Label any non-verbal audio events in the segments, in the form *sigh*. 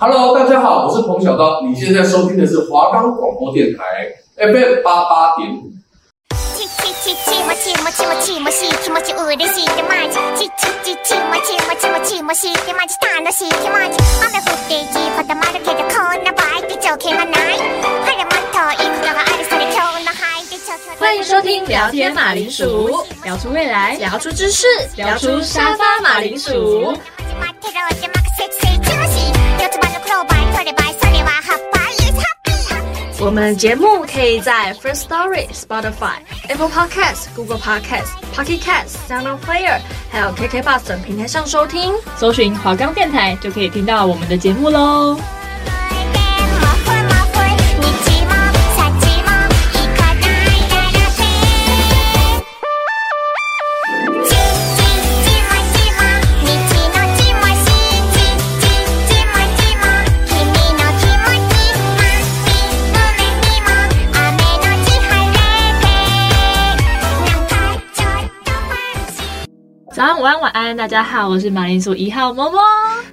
Hello，大家好，我是彭小刀，你现在收听的是华冈广播电台 FM 八八点五。欢迎收听聊天马铃薯，聊出未来，聊出知识，聊出沙发马铃薯。我们节目可以在 First Story、Spotify、Apple Podcasts、Google Podcasts、Pocket Casts、SoundPlayer，还有 KK Bus 等平台上收听。搜寻华冈电台就可以听到我们的节目喽。大家好，我是马铃薯一号么么，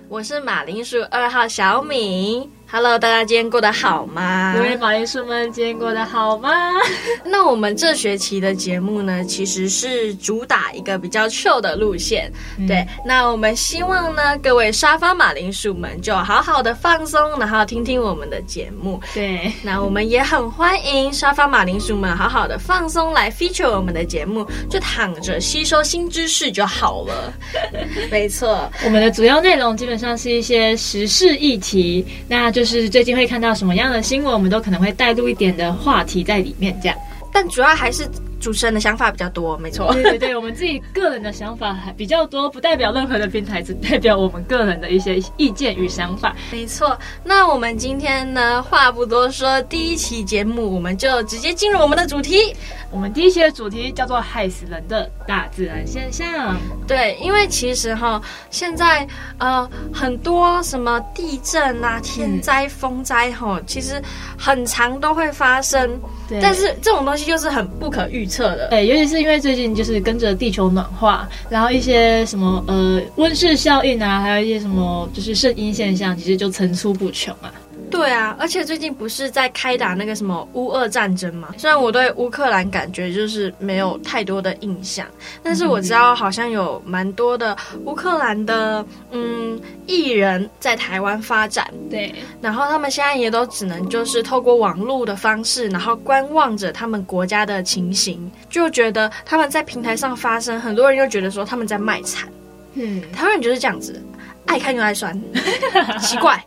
我是马铃薯二号小米。Hello，大家今天过得好吗？各位马铃薯们，今天过得好吗？*laughs* 那我们这学期的节目呢，其实是主打一个比较 chill 的路线。嗯、对，那我们希望呢，各位沙发马铃薯们就好好的放松，然后听听我们的节目。对，那我们也很欢迎沙发马铃薯们好好的放松来 feature 我们的节目，就躺着吸收新知识就好了。*laughs* 没错，我们的主要内容基本上是一些时事议题，那就。是最近会看到什么样的新闻，我们都可能会带入一点的话题在里面，这样。但主要还是。主持人的想法比较多，没错。对对对，我们自己个人的想法还比较多，不代表任何的平台，只代表我们个人的一些意见与想法。没错。那我们今天呢，话不多说，第一期节目我们就直接进入我们的主题。我们第一期的主题叫做“害死人的大自然现象”。对，因为其实哈，现在呃很多什么地震啊、天灾、风灾哈，其实很长都会发生。对。但是这种东西就是很不可预测。测的对，尤其是因为最近就是跟着地球暖化，然后一些什么呃温室效应啊，还有一些什么就是圣婴现象，其实就层出不穷啊。对啊，而且最近不是在开打那个什么乌俄战争嘛？虽然我对乌克兰感觉就是没有太多的印象，但是我知道好像有蛮多的乌克兰的嗯艺人在台湾发展。对，然后他们现在也都只能就是透过网络的方式，然后观望着他们国家的情形，就觉得他们在平台上发声，很多人又觉得说他们在卖惨。嗯，台湾人就是这样子。爱看又爱酸，奇怪，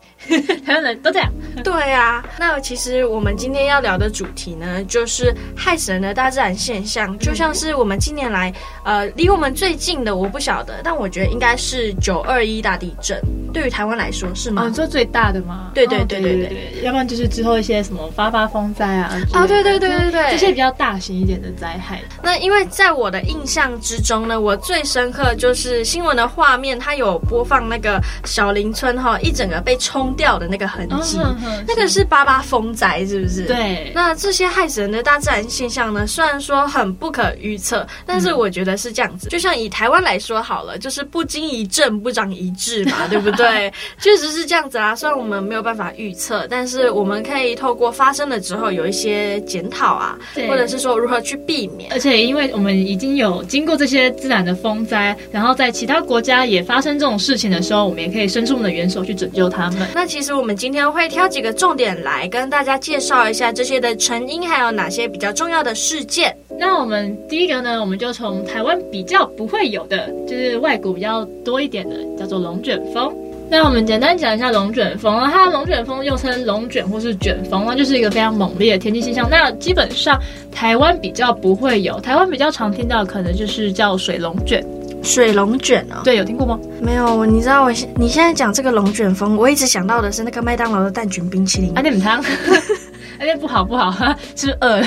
台湾人都这样。对啊，那其实我们今天要聊的主题呢，就是害死人的大自然现象，就像是我们近年来，呃，离我们最近的，我不晓得，但我觉得应该是九二一大地震。对于台湾来说是吗？哦，你说最大的吗？对对对对对，对，要不然就是之后一些什么发发风灾啊。啊，对对对对对，这些比较大型一点的灾害。那因为在我的印象之中呢，我最深刻就是新闻的画面，它有播放那个。小林村哈，一整个被冲掉的那个痕迹，哦、那个是八八风灾，是不是？对。那这些害死人的大自然现象呢？虽然说很不可预测，但是我觉得是这样子。嗯、就像以台湾来说好了，就是不经一震不长一智嘛，*laughs* 对不对？确实是这样子啊。虽然我们没有办法预测，但是我们可以透过发生了之后有一些检讨啊，或者是说如何去避免。而且因为我们已经有经过这些自然的风灾，然后在其他国家也发生这种事情的时候，我们也可以伸出我们的援手去拯救他们。那其实我们今天会挑几个重点来跟大家介绍一下这些的成因，还有哪些比较重要的事件。那我们第一个呢，我们就从台湾比较不会有的，就是外国比较多一点的，叫做龙卷风。那我们简单讲一下龙卷风啊，它的龙卷风又称龙卷或是卷风，那就是一个非常猛烈的天气现象。那基本上台湾比较不会有，台湾比较常听到可能就是叫水龙卷。水龙卷哦，对，有听过吗？没有，你知道我现你现在讲这个龙卷风，我一直想到的是那个麦当劳的蛋卷冰淇淋。啊，那很汤，啊，*laughs* 那不好不好，*laughs* 是饿了。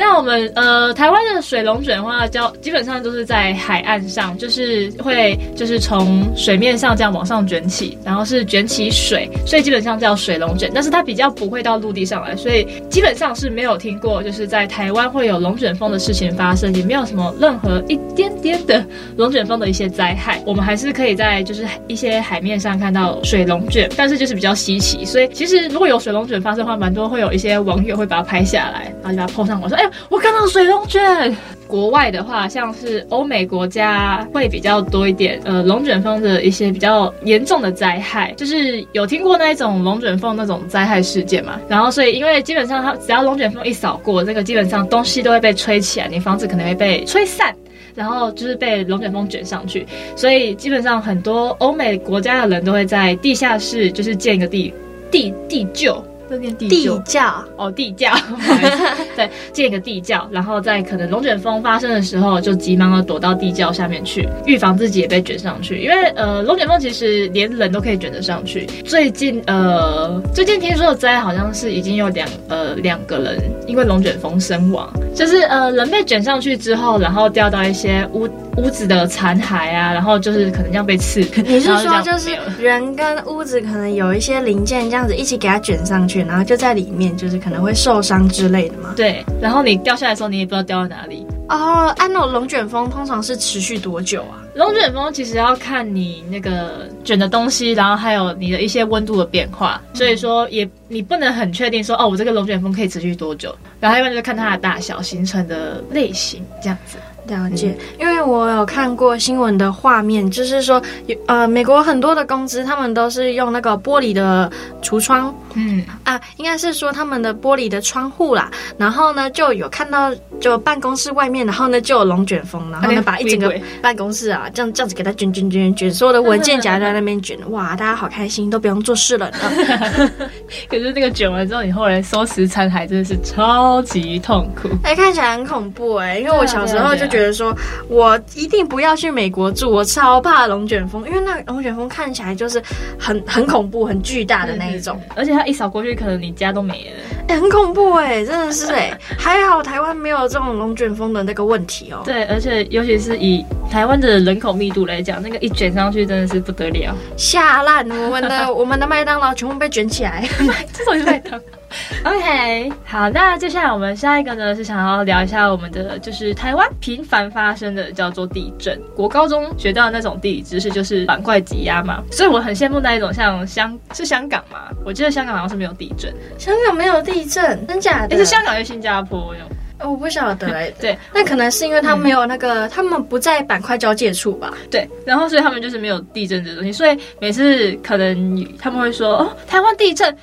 那我们呃，台湾的水龙卷的话，叫基本上都是在海岸上，就是会就是从水面上这样往上卷起，然后是卷起水，所以基本上叫水龙卷。但是它比较不会到陆地上来，所以基本上是没有听过就是在台湾会有龙卷风的事情发生，也没有什么任何一点点的龙卷风的一些灾害。我们还是可以在就是一些海面上看到水龙卷，但是就是比较稀奇。所以其实如果有水龙卷发生的话，蛮多会有一些网友会把它拍下来，然后就把它 po 上我说，哎。我看到水龙卷。国外的话，像是欧美国家会比较多一点，呃，龙卷风的一些比较严重的灾害，就是有听过那一种龙卷风那种灾害事件嘛。然后，所以因为基本上它只要龙卷风一扫过，这个基本上东西都会被吹起来，你房子可能会被吹散，然后就是被龙卷风卷上去。所以基本上很多欧美国家的人都会在地下室就是建一个地地地窖。地窖哦，地窖，*laughs* *laughs* 对，建一个地窖，然后在可能龙卷风发生的时候，就急忙的躲到地窖下面去，预防自己也被卷上去。因为呃，龙卷风其实连人都可以卷得上去。最近呃，最近听说的灾好像是已经有两呃两个人因为龙卷风身亡，就是呃人被卷上去之后，然后掉到一些屋屋子的残骸啊，然后就是可能这样被刺。*laughs* 你是说就是人跟屋子可能有一些零件这样子一起给它卷上去？然后就在里面，就是可能会受伤之类的嘛。对，然后你掉下来的时候，你也不知道掉到哪里。哦，按那种龙卷风通常是持续多久啊？龙卷风其实要看你那个卷的东西，然后还有你的一些温度的变化，所以说也你不能很确定说哦，我这个龙卷风可以持续多久。然后一般就是看它的大小、形成的类型这样子。了解，因为我有看过新闻的画面，就是说，有呃，美国很多的公司，他们都是用那个玻璃的橱窗，嗯啊，应该是说他们的玻璃的窗户啦，然后呢，就有看到就办公室外面，然后呢就有龙卷风，然后呢把一整个办公室啊这样这样子给它卷卷卷卷，所有的文件夹在那边卷，哇，大家好开心，都不用做事了。*laughs* 可是那个卷完之后，你后来收拾残骸真的是超级痛苦，哎，看起来很恐怖哎、欸，因为我小时候就觉得。觉得说，我一定不要去美国住，我超怕龙卷风，因为那龙卷风看起来就是很很恐怖、很巨大的那一种，而且它一扫过去，可能你家都没了，哎、欸，很恐怖哎、欸，真的是哎、欸，*laughs* 还好台湾没有这种龙卷风的那个问题哦。对，而且尤其是以台湾的人口密度来讲，那个一卷上去真的是不得了，吓烂我们的我们的麦当劳全部被卷起来，*laughs* 这种是麦当。OK，好，那接下来我们下一个呢是想要聊一下我们的就是台湾频繁发生的叫做地震。国高中学到的那种地理知识就是板块挤压嘛，所以我很羡慕那一种像香是香港嘛，我记得香港好像是没有地震，香港没有地震，真假的？是香港还是新加坡哟？我不晓得哎、欸，对，那可能是因为他没有那个，嗯、他们不在板块交界处吧？对，然后所以他们就是没有地震这东西，所以每次可能他们会说哦，台湾地震，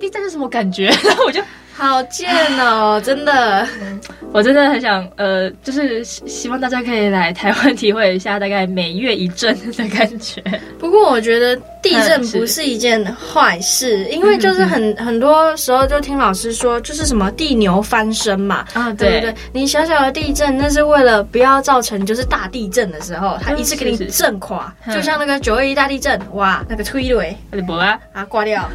地震是什么感觉？*laughs* 然后我就。好贱哦，*laughs* 真的，我真的很想，呃，就是希望大家可以来台湾体会一下大概每月一震的感觉。不过我觉得地震不是一件坏事，因为就是很很多时候就听老师说，就是什么地牛翻身嘛，啊，对。对对，你小小的地震，那是为了不要造成就是大地震的时候，它一次给你震垮，就像那个九二一大地震，哇，那个推雷，*laughs* 啊，啊挂掉，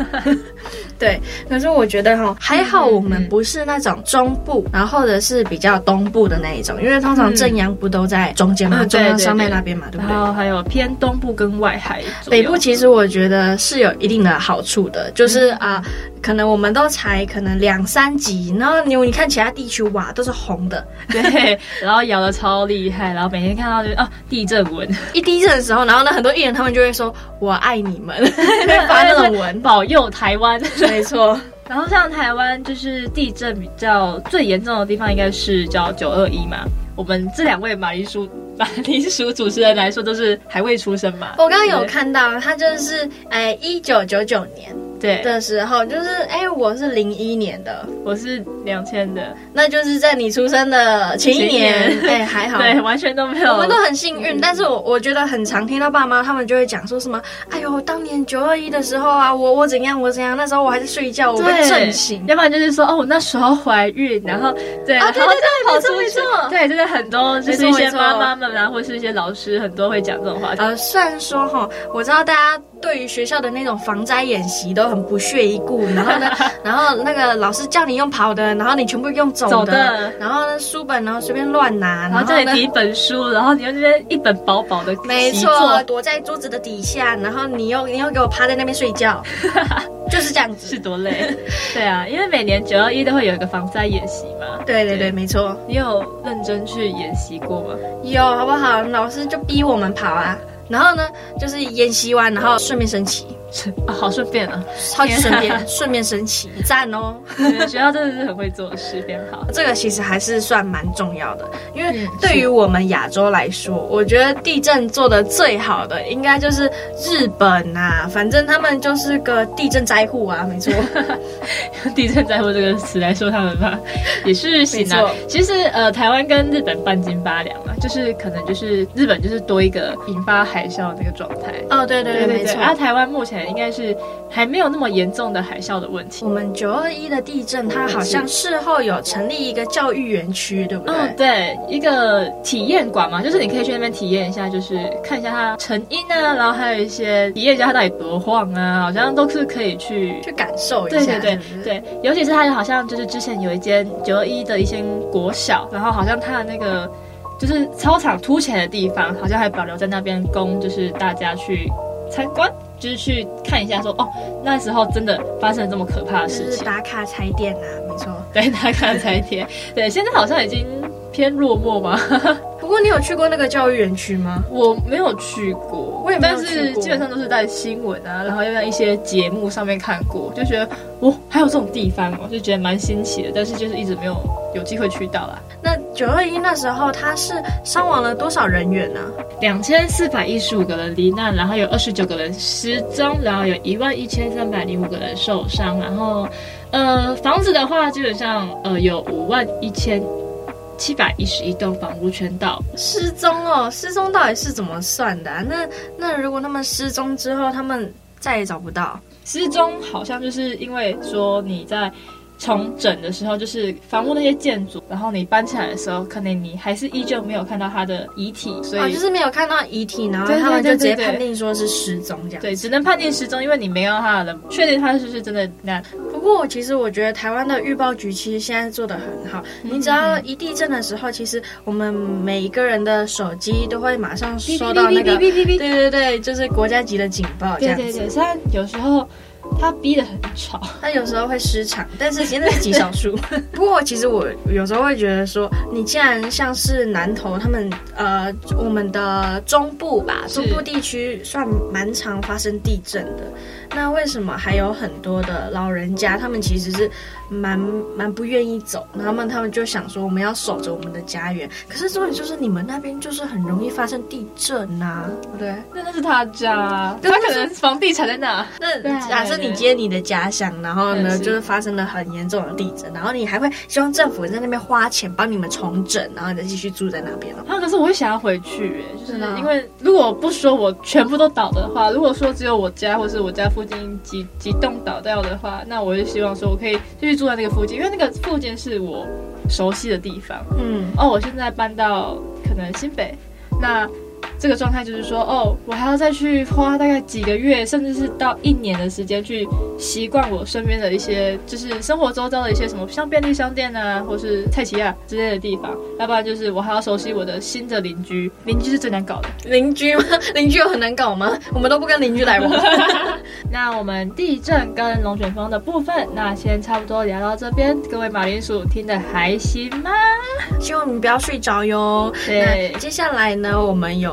*laughs* 对，可是我觉得哈还好。我们不是那种中部，然后或者是比较东部的那一种，因为通常正阳不都在中间嘛，中央山脉那边嘛，对不对？然后还有偏东部跟外海。北部其实我觉得是有一定的好处的，就是啊，可能我们都才可能两三级，然后你你看其他地区哇都是红的，对，然后摇的超厉害，然后每天看到就啊地震文，一地震的时候，然后呢很多艺人他们就会说我爱你们，*laughs* 会发那种文。*laughs* 保佑台湾，没错。然后像台湾就是地震比较最严重的地方，应该是叫九二一嘛。我们这两位马铃薯马铃薯主持人来说，都是还未出生嘛。我刚刚有看到，他就是哎一九九九年。对。的时候，就是哎、欸，我是零一年的，我是两千的，那就是在你出生的前一年，哎、欸，还好，*laughs* 对，完全都没有，我们都很幸运。但是我我觉得很常听到爸妈他们就会讲说什么，哎呦，当年九二一的时候啊，我我怎样我怎样，那时候我还在睡觉，我被震醒。要不然就是说哦，我那时候怀孕，然后对啊，对对对，跑出去，没错，对，真的很多就是一些妈妈们啊，或是一些老师，很多会讲这种话。呃，虽然说哈，我知道大家对于学校的那种防灾演习都。很不屑一顾，然后呢，*laughs* 然后那个老师叫你用跑的，然后你全部用走的，走的然后呢书本然后随便乱拿，然后这里提一本书，然后你就这边一本薄薄的，没错，躲在桌子的底下，然后你又你又给我趴在那边睡觉。*laughs* 就是这样子，是多累。对啊，因为每年九二一都会有一个防灾演习嘛。对对对，对没错。你有认真去演习过吗？有，好不好？老师就逼我们跑啊，然后呢，就是演习完，然后顺便升旗。啊，好顺便啊，超级顺便，顺便升旗，*laughs* 赞哦！学校真的是很会做事，变好。这个其实还是算蛮重要的，因为对于我们亚洲来说，我觉得地震做的最好的应该就是日本呐、啊，反正他们就是个地震灾户啊，没错。*laughs* 地震灾户这个词来说他们吧，也是行啊。其实呃，台湾跟日本半斤八两啊，就是可能就是日本就是多一个引发海啸那个状态。哦，对对对，对，没错。而台湾目前。应该是还没有那么严重的海啸的问题。我们九二一的地震，它好像事后有成立一个教育园区，对不对？嗯，对，一个体验馆嘛，就是你可以去那边体验一下，就是看一下它成因啊，然后还有一些体验一下它到底多晃啊，好像都是可以去去感受一下。对对对对，尤其是它好像就是之前有一间九二一的一些国小，然后好像它的那个就是操场凸起来的地方，好像还保留在那边供就是大家去参观。就是去看一下说，说哦，那时候真的发生了这么可怕的事情。就是打卡踩点啊，没错。*laughs* 对，打卡踩点。对，现在好像已经偏落寞吧。*laughs* 不过你有去过那个教育园区吗？我没有去过，我也。但是基本上都是在新闻啊，然后又在一些节目上面看过，就觉得哦，还有这种地方哦，就觉得蛮新奇的。但是就是一直没有有机会去到啦。那九二一那时候，他是伤亡了多少人员呢？两千四百一十五个人罹难，然后有二十九个人失踪，然后有一万一千三百零五个人受伤，然后呃，房子的话，基本上呃有五万一千七百一十一栋房屋全倒。失踪哦，失踪到底是怎么算的啊？那那如果他们失踪之后，他们再也找不到？失踪好像就是因为说你在。重整的时候，就是房屋那些建筑，然后你搬起来的时候，可能你还是依旧没有看到他的遗体，所以、啊、就是没有看到遗体，然后他们就直接判定说是失踪这样。对，只能判定失踪，因为你没有他的确定他是不是真的那。不过，其实我觉得台湾的预报局其实现在做的很好。你只要一地震的时候，其实我们每一个人的手机都会马上收到那个，对对对，就是国家级的警报这样子。对对对，虽然有时候。他逼得很吵，他有时候会失常，但是现在是极少数。*laughs* 不过其实我有时候会觉得说，你既然像是南投他们呃，我们的中部吧，中部地区算蛮常发生地震的。那为什么还有很多的老人家，他们其实是蛮蛮不愿意走？他们他们就想说，我们要守着我们的家园。可是重点就是你们那边就是很容易发生地震呐、啊，对不对？那那是他家，他可能房地产在哪？那假设你接你的家乡，然后呢，就是发生了很严重的地震，然后你还会希望政府在那边花钱帮你们重整，然后你再继续住在那边哦。啊，可是我会想要回去，就是因为如果不说我全部都倒的话，如果说只有我家或是我家附。附近几几栋倒掉的话，那我就希望说，我可以继续住在那个附近，因为那个附近是我熟悉的地方。嗯，哦，我现在搬到可能新北，那。这个状态就是说，哦，我还要再去花大概几个月，甚至是到一年的时间去习惯我身边的一些，就是生活周遭的一些什么，像便利商店啊，或是菜市仔之类的地方。要不然就是我还要熟悉我的新的邻居，*laughs* 邻居是最难搞的。邻居吗？邻居有很难搞吗？我们都不跟邻居来往。那我们地震跟龙卷风的部分，那先差不多聊到这边。各位马铃薯听得还行吗？希望你们不要睡着哟。对，接下来呢，我们有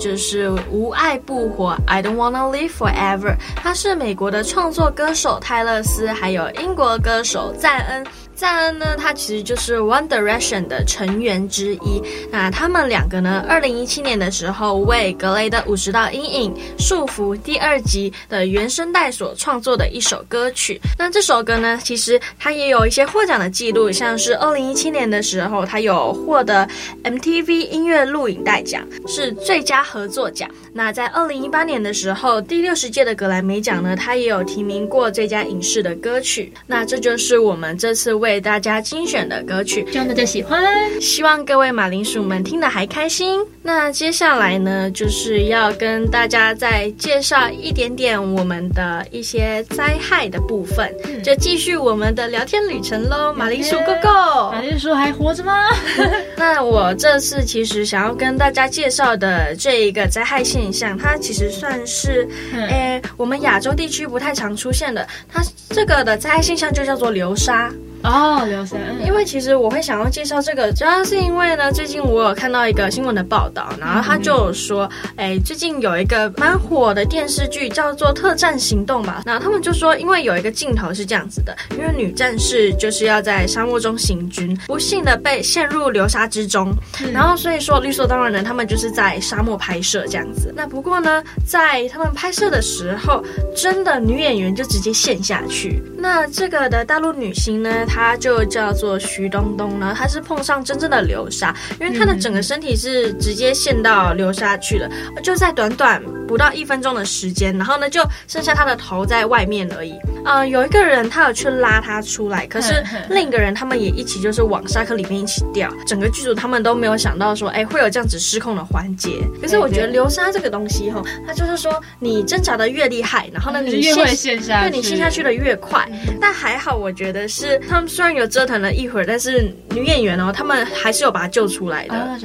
就是《无爱不活》（I Don't Wanna Live Forever），他是美国的创作歌手泰勒斯，还有英国歌手赞恩。赞恩呢，他其实就是 One Direction 的成员之一。那他们两个呢，二零一七年的时候为格雷的《五十道阴影》束缚第二集的原声带所创作的一首歌曲。那这首歌呢，其实它也有一些获奖的记录，像是二零一七年的时候，它有获得 MTV 音乐录影带奖，是最佳合作奖。那在二零一八年的时候，第六十届的格莱美奖呢，它也有提名过最佳影视的歌曲。那这就是我们这次为大家精选的歌曲，希望大家喜欢。希望各位马铃薯们听得还开心。那接下来呢，就是要跟大家再介绍一点点我们的一些灾害的部分，嗯就继续我们的聊天旅程喽。马铃薯 Go 马 Go！铃薯还活着吗？*laughs* *laughs* 那我这次其实想要跟大家介绍的这一个灾害现象，它其实算是，我们亚洲地区不太常出现的。它这个的灾害现象就叫做流沙。哦，刘三，因为其实我会想要介绍这个，主要是因为呢，最近我有看到一个新闻的报道，然后他就有说，哎，最近有一个蛮火的电视剧叫做《特战行动》吧，然后他们就说，因为有一个镜头是这样子的，因为女战士就是要在沙漠中行军，不幸的被陷入流沙之中，然后所以说理所当然的，他们就是在沙漠拍摄这样子。那不过呢，在他们拍摄的时候，真的女演员就直接陷下去。那这个的大陆女星呢，她就叫做徐冬冬呢，他是碰上真正的流沙，因为他的整个身体是直接陷到流沙去了，就在短短不到一分钟的时间，然后呢就剩下他的头在外面而已。呃，有一个人他有去拉他出来，可是另一个人他们也一起就是往沙坑里面一起掉，整个剧组他们都没有想到说，哎，会有这样子失控的环节。可是我觉得流沙这个东西哈，它就是说你挣扎的越厉害，然后呢你越会陷下去，对你陷下去的越快。但还好，我觉得是他们虽然有折腾了一会儿，但是女演员哦，他们还是有把他救出来的。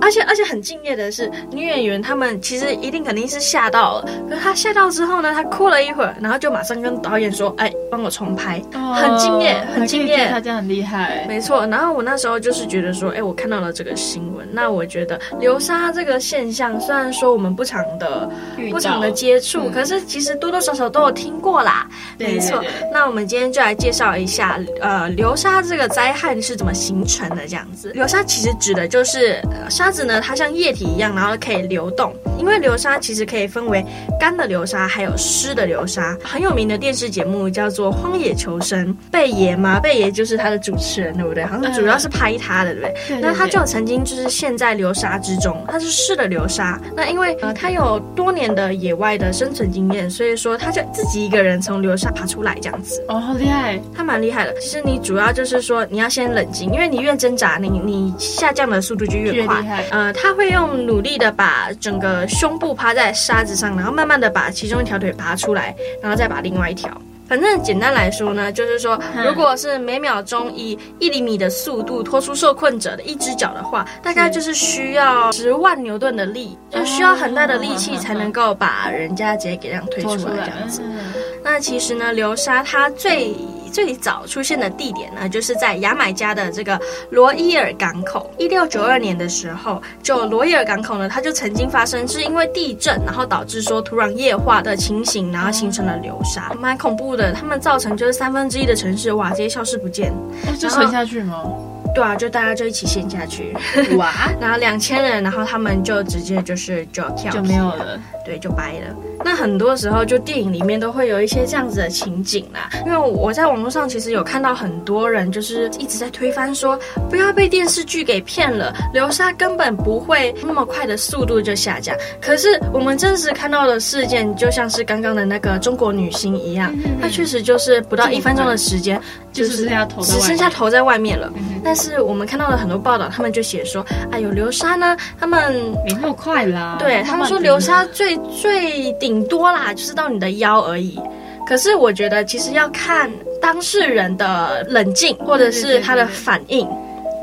而且而且很敬业的是，女演员他们其实一定肯定是吓到了，可是她吓到之后呢，她哭了一会儿，然后就马上跟导演说：“哎，帮我重拍。哦”很敬业，很敬业，他这样很厉害。没错。然后我那时候就是觉得说：“哎，我看到了这个新闻，那我觉得流沙这个现象，虽然说我们不常的不常的接触，嗯、可是其实多多少少都有听过啦。对对对对”没错。那我们今天就来介绍一下，呃，流沙这个灾害是怎么形成的？这样子，流沙其实指的就是、呃、沙子呢，它像液体一样，然后可以流动。因为流沙其实可以分为干的流沙，还有湿的流沙。很有名的电视节目叫做《荒野求生》，贝爷嘛，贝爷就是他的主持人，对不对？好像主要是拍他的，对不对？那他就曾经就是陷在流沙之中，他是湿的流沙。那因为呃他有多年的野外的生存经验，所以说他就自己一个人从流沙爬出来这样子。哦，好厉害，他蛮厉害的。其实你主要就是说你要先冷静，因为你越挣扎，你你下降的速度就越快。越呃，他会用努力的把整个胸部趴在沙子上，然后慢慢的把其中一条腿拔出来，然后再把另外一条。反正简单来说呢，就是说，如果是每秒钟以一厘米的速度拖出受困者的一只脚的话，大概就是需要十万牛顿的力，就需要很大的力气才能够把人家直接给这样推出来这样子。那其实呢，流沙它最最早出现的地点呢，就是在牙买加的这个罗伊尔港口。一六九二年的时候，就罗伊尔港口呢，它就曾经发生是因为地震，然后导致说土壤液化的情形，然后形成了流沙，蛮恐怖的。他们造成就是三分之一的城市哇，直接消失不见，就沉下去吗？对啊，就大家就一起陷下去，哇！*laughs* 然后两千人，然后他们就直接就是就跳就没有了，对，就掰了。那很多时候，就电影里面都会有一些这样子的情景啦。因为我在网络上其实有看到很多人就是一直在推翻说，不要被电视剧给骗了，流沙根本不会那么快的速度就下降。可是我们真实看到的事件，就像是刚刚的那个中国女星一样，她确实就是不到一分钟的时间，就是只剩下头在外面了。但是我们看到了很多报道，他们就写说，哎呦，流沙呢，他们没那么快啦。对，他们说流沙最最顶。顶多啦，就是到你的腰而已。可是我觉得，其实要看当事人的冷静，或者是他的反应。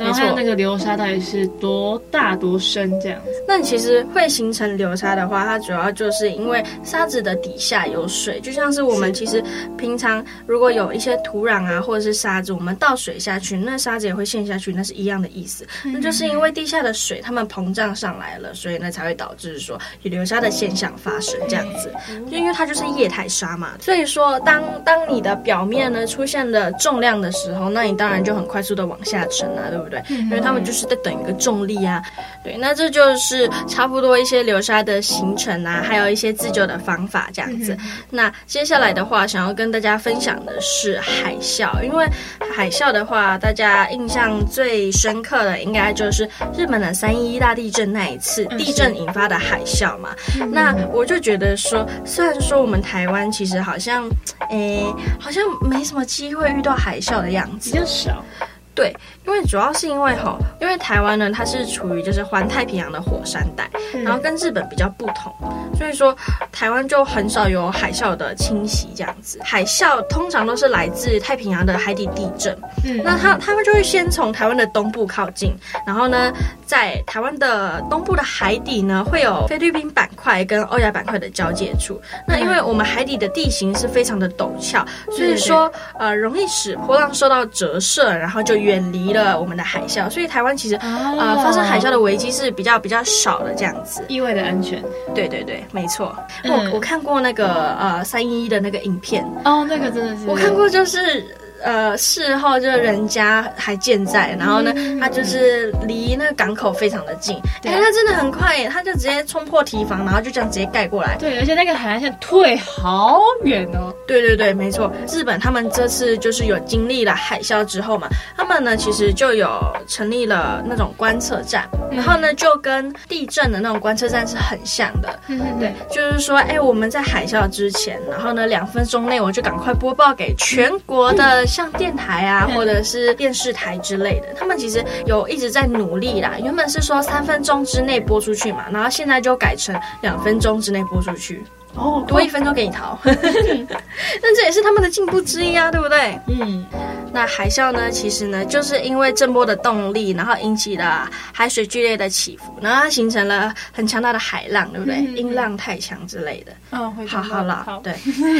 然后还有那个流沙到底是多大多深这样子？那其实会形成流沙的话，它主要就是因为沙子的底下有水，就像是我们其实平常如果有一些土壤啊或者是沙子，我们倒水下去，那沙子也会陷下去，那是一样的意思。那就是因为地下的水它们膨胀上来了，所以呢才会导致说有流沙的现象发生这样子。就因为它就是液态沙嘛，所以说当当你的表面呢出现了重量的时候，那你当然就很快速的往下沉啊，对不对？对，因为他们就是在等一个重力啊，对，那这就是差不多一些流沙的形成啊，还有一些自救的方法这样子。那接下来的话，想要跟大家分享的是海啸，因为海啸的话，大家印象最深刻的应该就是日本的三一一大地震那一次地震引发的海啸嘛。那我就觉得说，虽然说我们台湾其实好像，诶，好像没什么机会遇到海啸的样子，比较少。对，因为主要是因为吼，因为台湾呢，它是处于就是环太平洋的火山带，然后跟日本比较不同，所以说台湾就很少有海啸的侵袭这样子。海啸通常都是来自太平洋的海底地震，嗯，那它他们就会先从台湾的东部靠近，然后呢，在台湾的东部的海底呢，会有菲律宾板块跟欧亚板块的交界处。那因为我们海底的地形是非常的陡峭，所以说呃，容易使波浪受到折射，然后就。远离了我们的海啸，所以台湾其实啊、呃、发生海啸的危机是比较比较少的这样子，意外的安全。对对对，没错。嗯、我我看过那个呃三一一的那个影片哦，那个真的是我看过，就是。呃，事后就人家还健在，然后呢，嗯、他就是离那个港口非常的近，哎、欸，他真的很快耶，他就直接冲破堤防，然后就这样直接盖过来。对，而且那个海岸线退好远哦。对对对，没错。日本他们这次就是有经历了海啸之后嘛，他们呢其实就有成立了那种观测站，嗯、然后呢就跟地震的那种观测站是很像的。对，就是说，哎、欸，我们在海啸之前，然后呢两分钟内我就赶快播报给全国的。像电台啊，或者是电视台之类的，他们其实有一直在努力啦。原本是说三分钟之内播出去嘛，然后现在就改成两分钟之内播出去。哦，多一分钟给你逃。*laughs* 那这也是他们的进步之一啊，对不对？嗯。那海啸呢？其实呢，就是因为震波的动力，然后引起了海水剧烈的起伏，然后它形成了很强大的海浪，对不对？嗯、音浪太强之类的。嗯，会好好了，好对。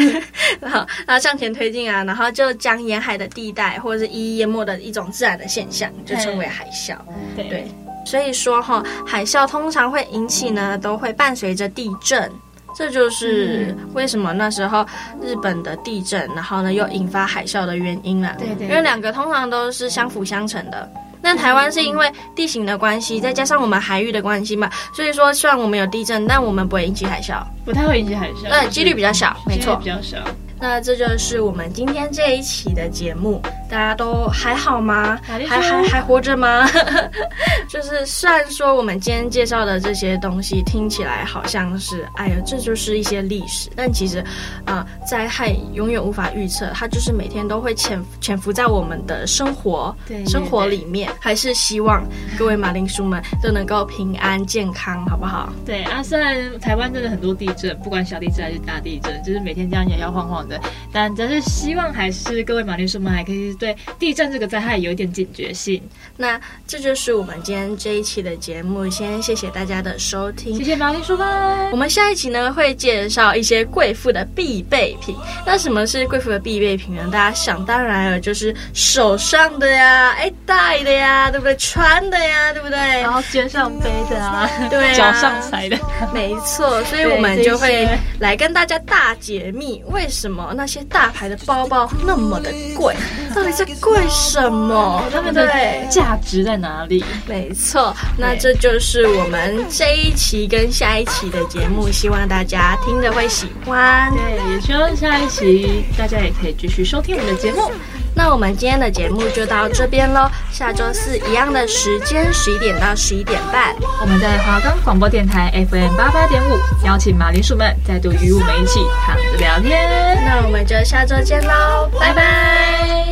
*laughs* 然后，然后向前推进啊，然后就将沿海的地带或者是一一淹没的一种自然的现象，就称为海啸。对，对，所以说哈，海啸通常会引起呢，都会伴随着地震。这就是为什么那时候日本的地震，然后呢又引发海啸的原因了。对，对对，因为两个通常都是相辅相成的。那台湾是因为地形的关系，再加上我们海域的关系嘛，所以说虽然我们有地震，但我们不会引起海啸，不太会引起海啸，对，几率比较小，没错，比较小。那这就是我们今天这一期的节目，大家都还好吗？还还还活着吗？*laughs* 就是虽然说我们今天介绍的这些东西听起来好像是，哎呀，这就是一些历史，但其实，啊、呃，灾害永远无法预测，它就是每天都会潜潜伏在我们的生活，对，生活里面。还是希望各位马铃薯们都能够平安健康，好不好？对啊，虽然台湾真的很多地震，不管小地震还是大地震，就是每天这样摇摇晃晃的。但但是希望还是各位马铃薯们还可以对地震这个灾害有一点警觉性。那这就是我们今天这一期的节目，先谢谢大家的收听，谢谢马铃薯们。我们下一期呢会介绍一些贵妇的必备品。那什么是贵妇的必备品呢？大家想当然了，就是手上的呀，哎戴的呀，对不对？穿的呀，对不对？然后肩上背的啊，对啊，脚上踩的，没错。所以我们就会来跟大家大解密。为什么那些大牌的包包那么的贵？到底在贵什么？对不对？价值在哪里？没错，那这就是我们这一期跟下一期的节目，希望大家听的会喜欢。对，也希望下一期大家也可以继续收听我们的节目。那我们今天的节目就到这边喽，下周四一样的时间，十一点到十一点半，我们在华冈广播电台 FM 八八点五，邀请马铃薯们再度与我们一起躺着聊天。那我们就下周见喽，拜拜。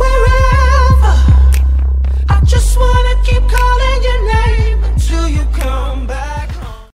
wherever. I just wanna keep calling your name until you come back.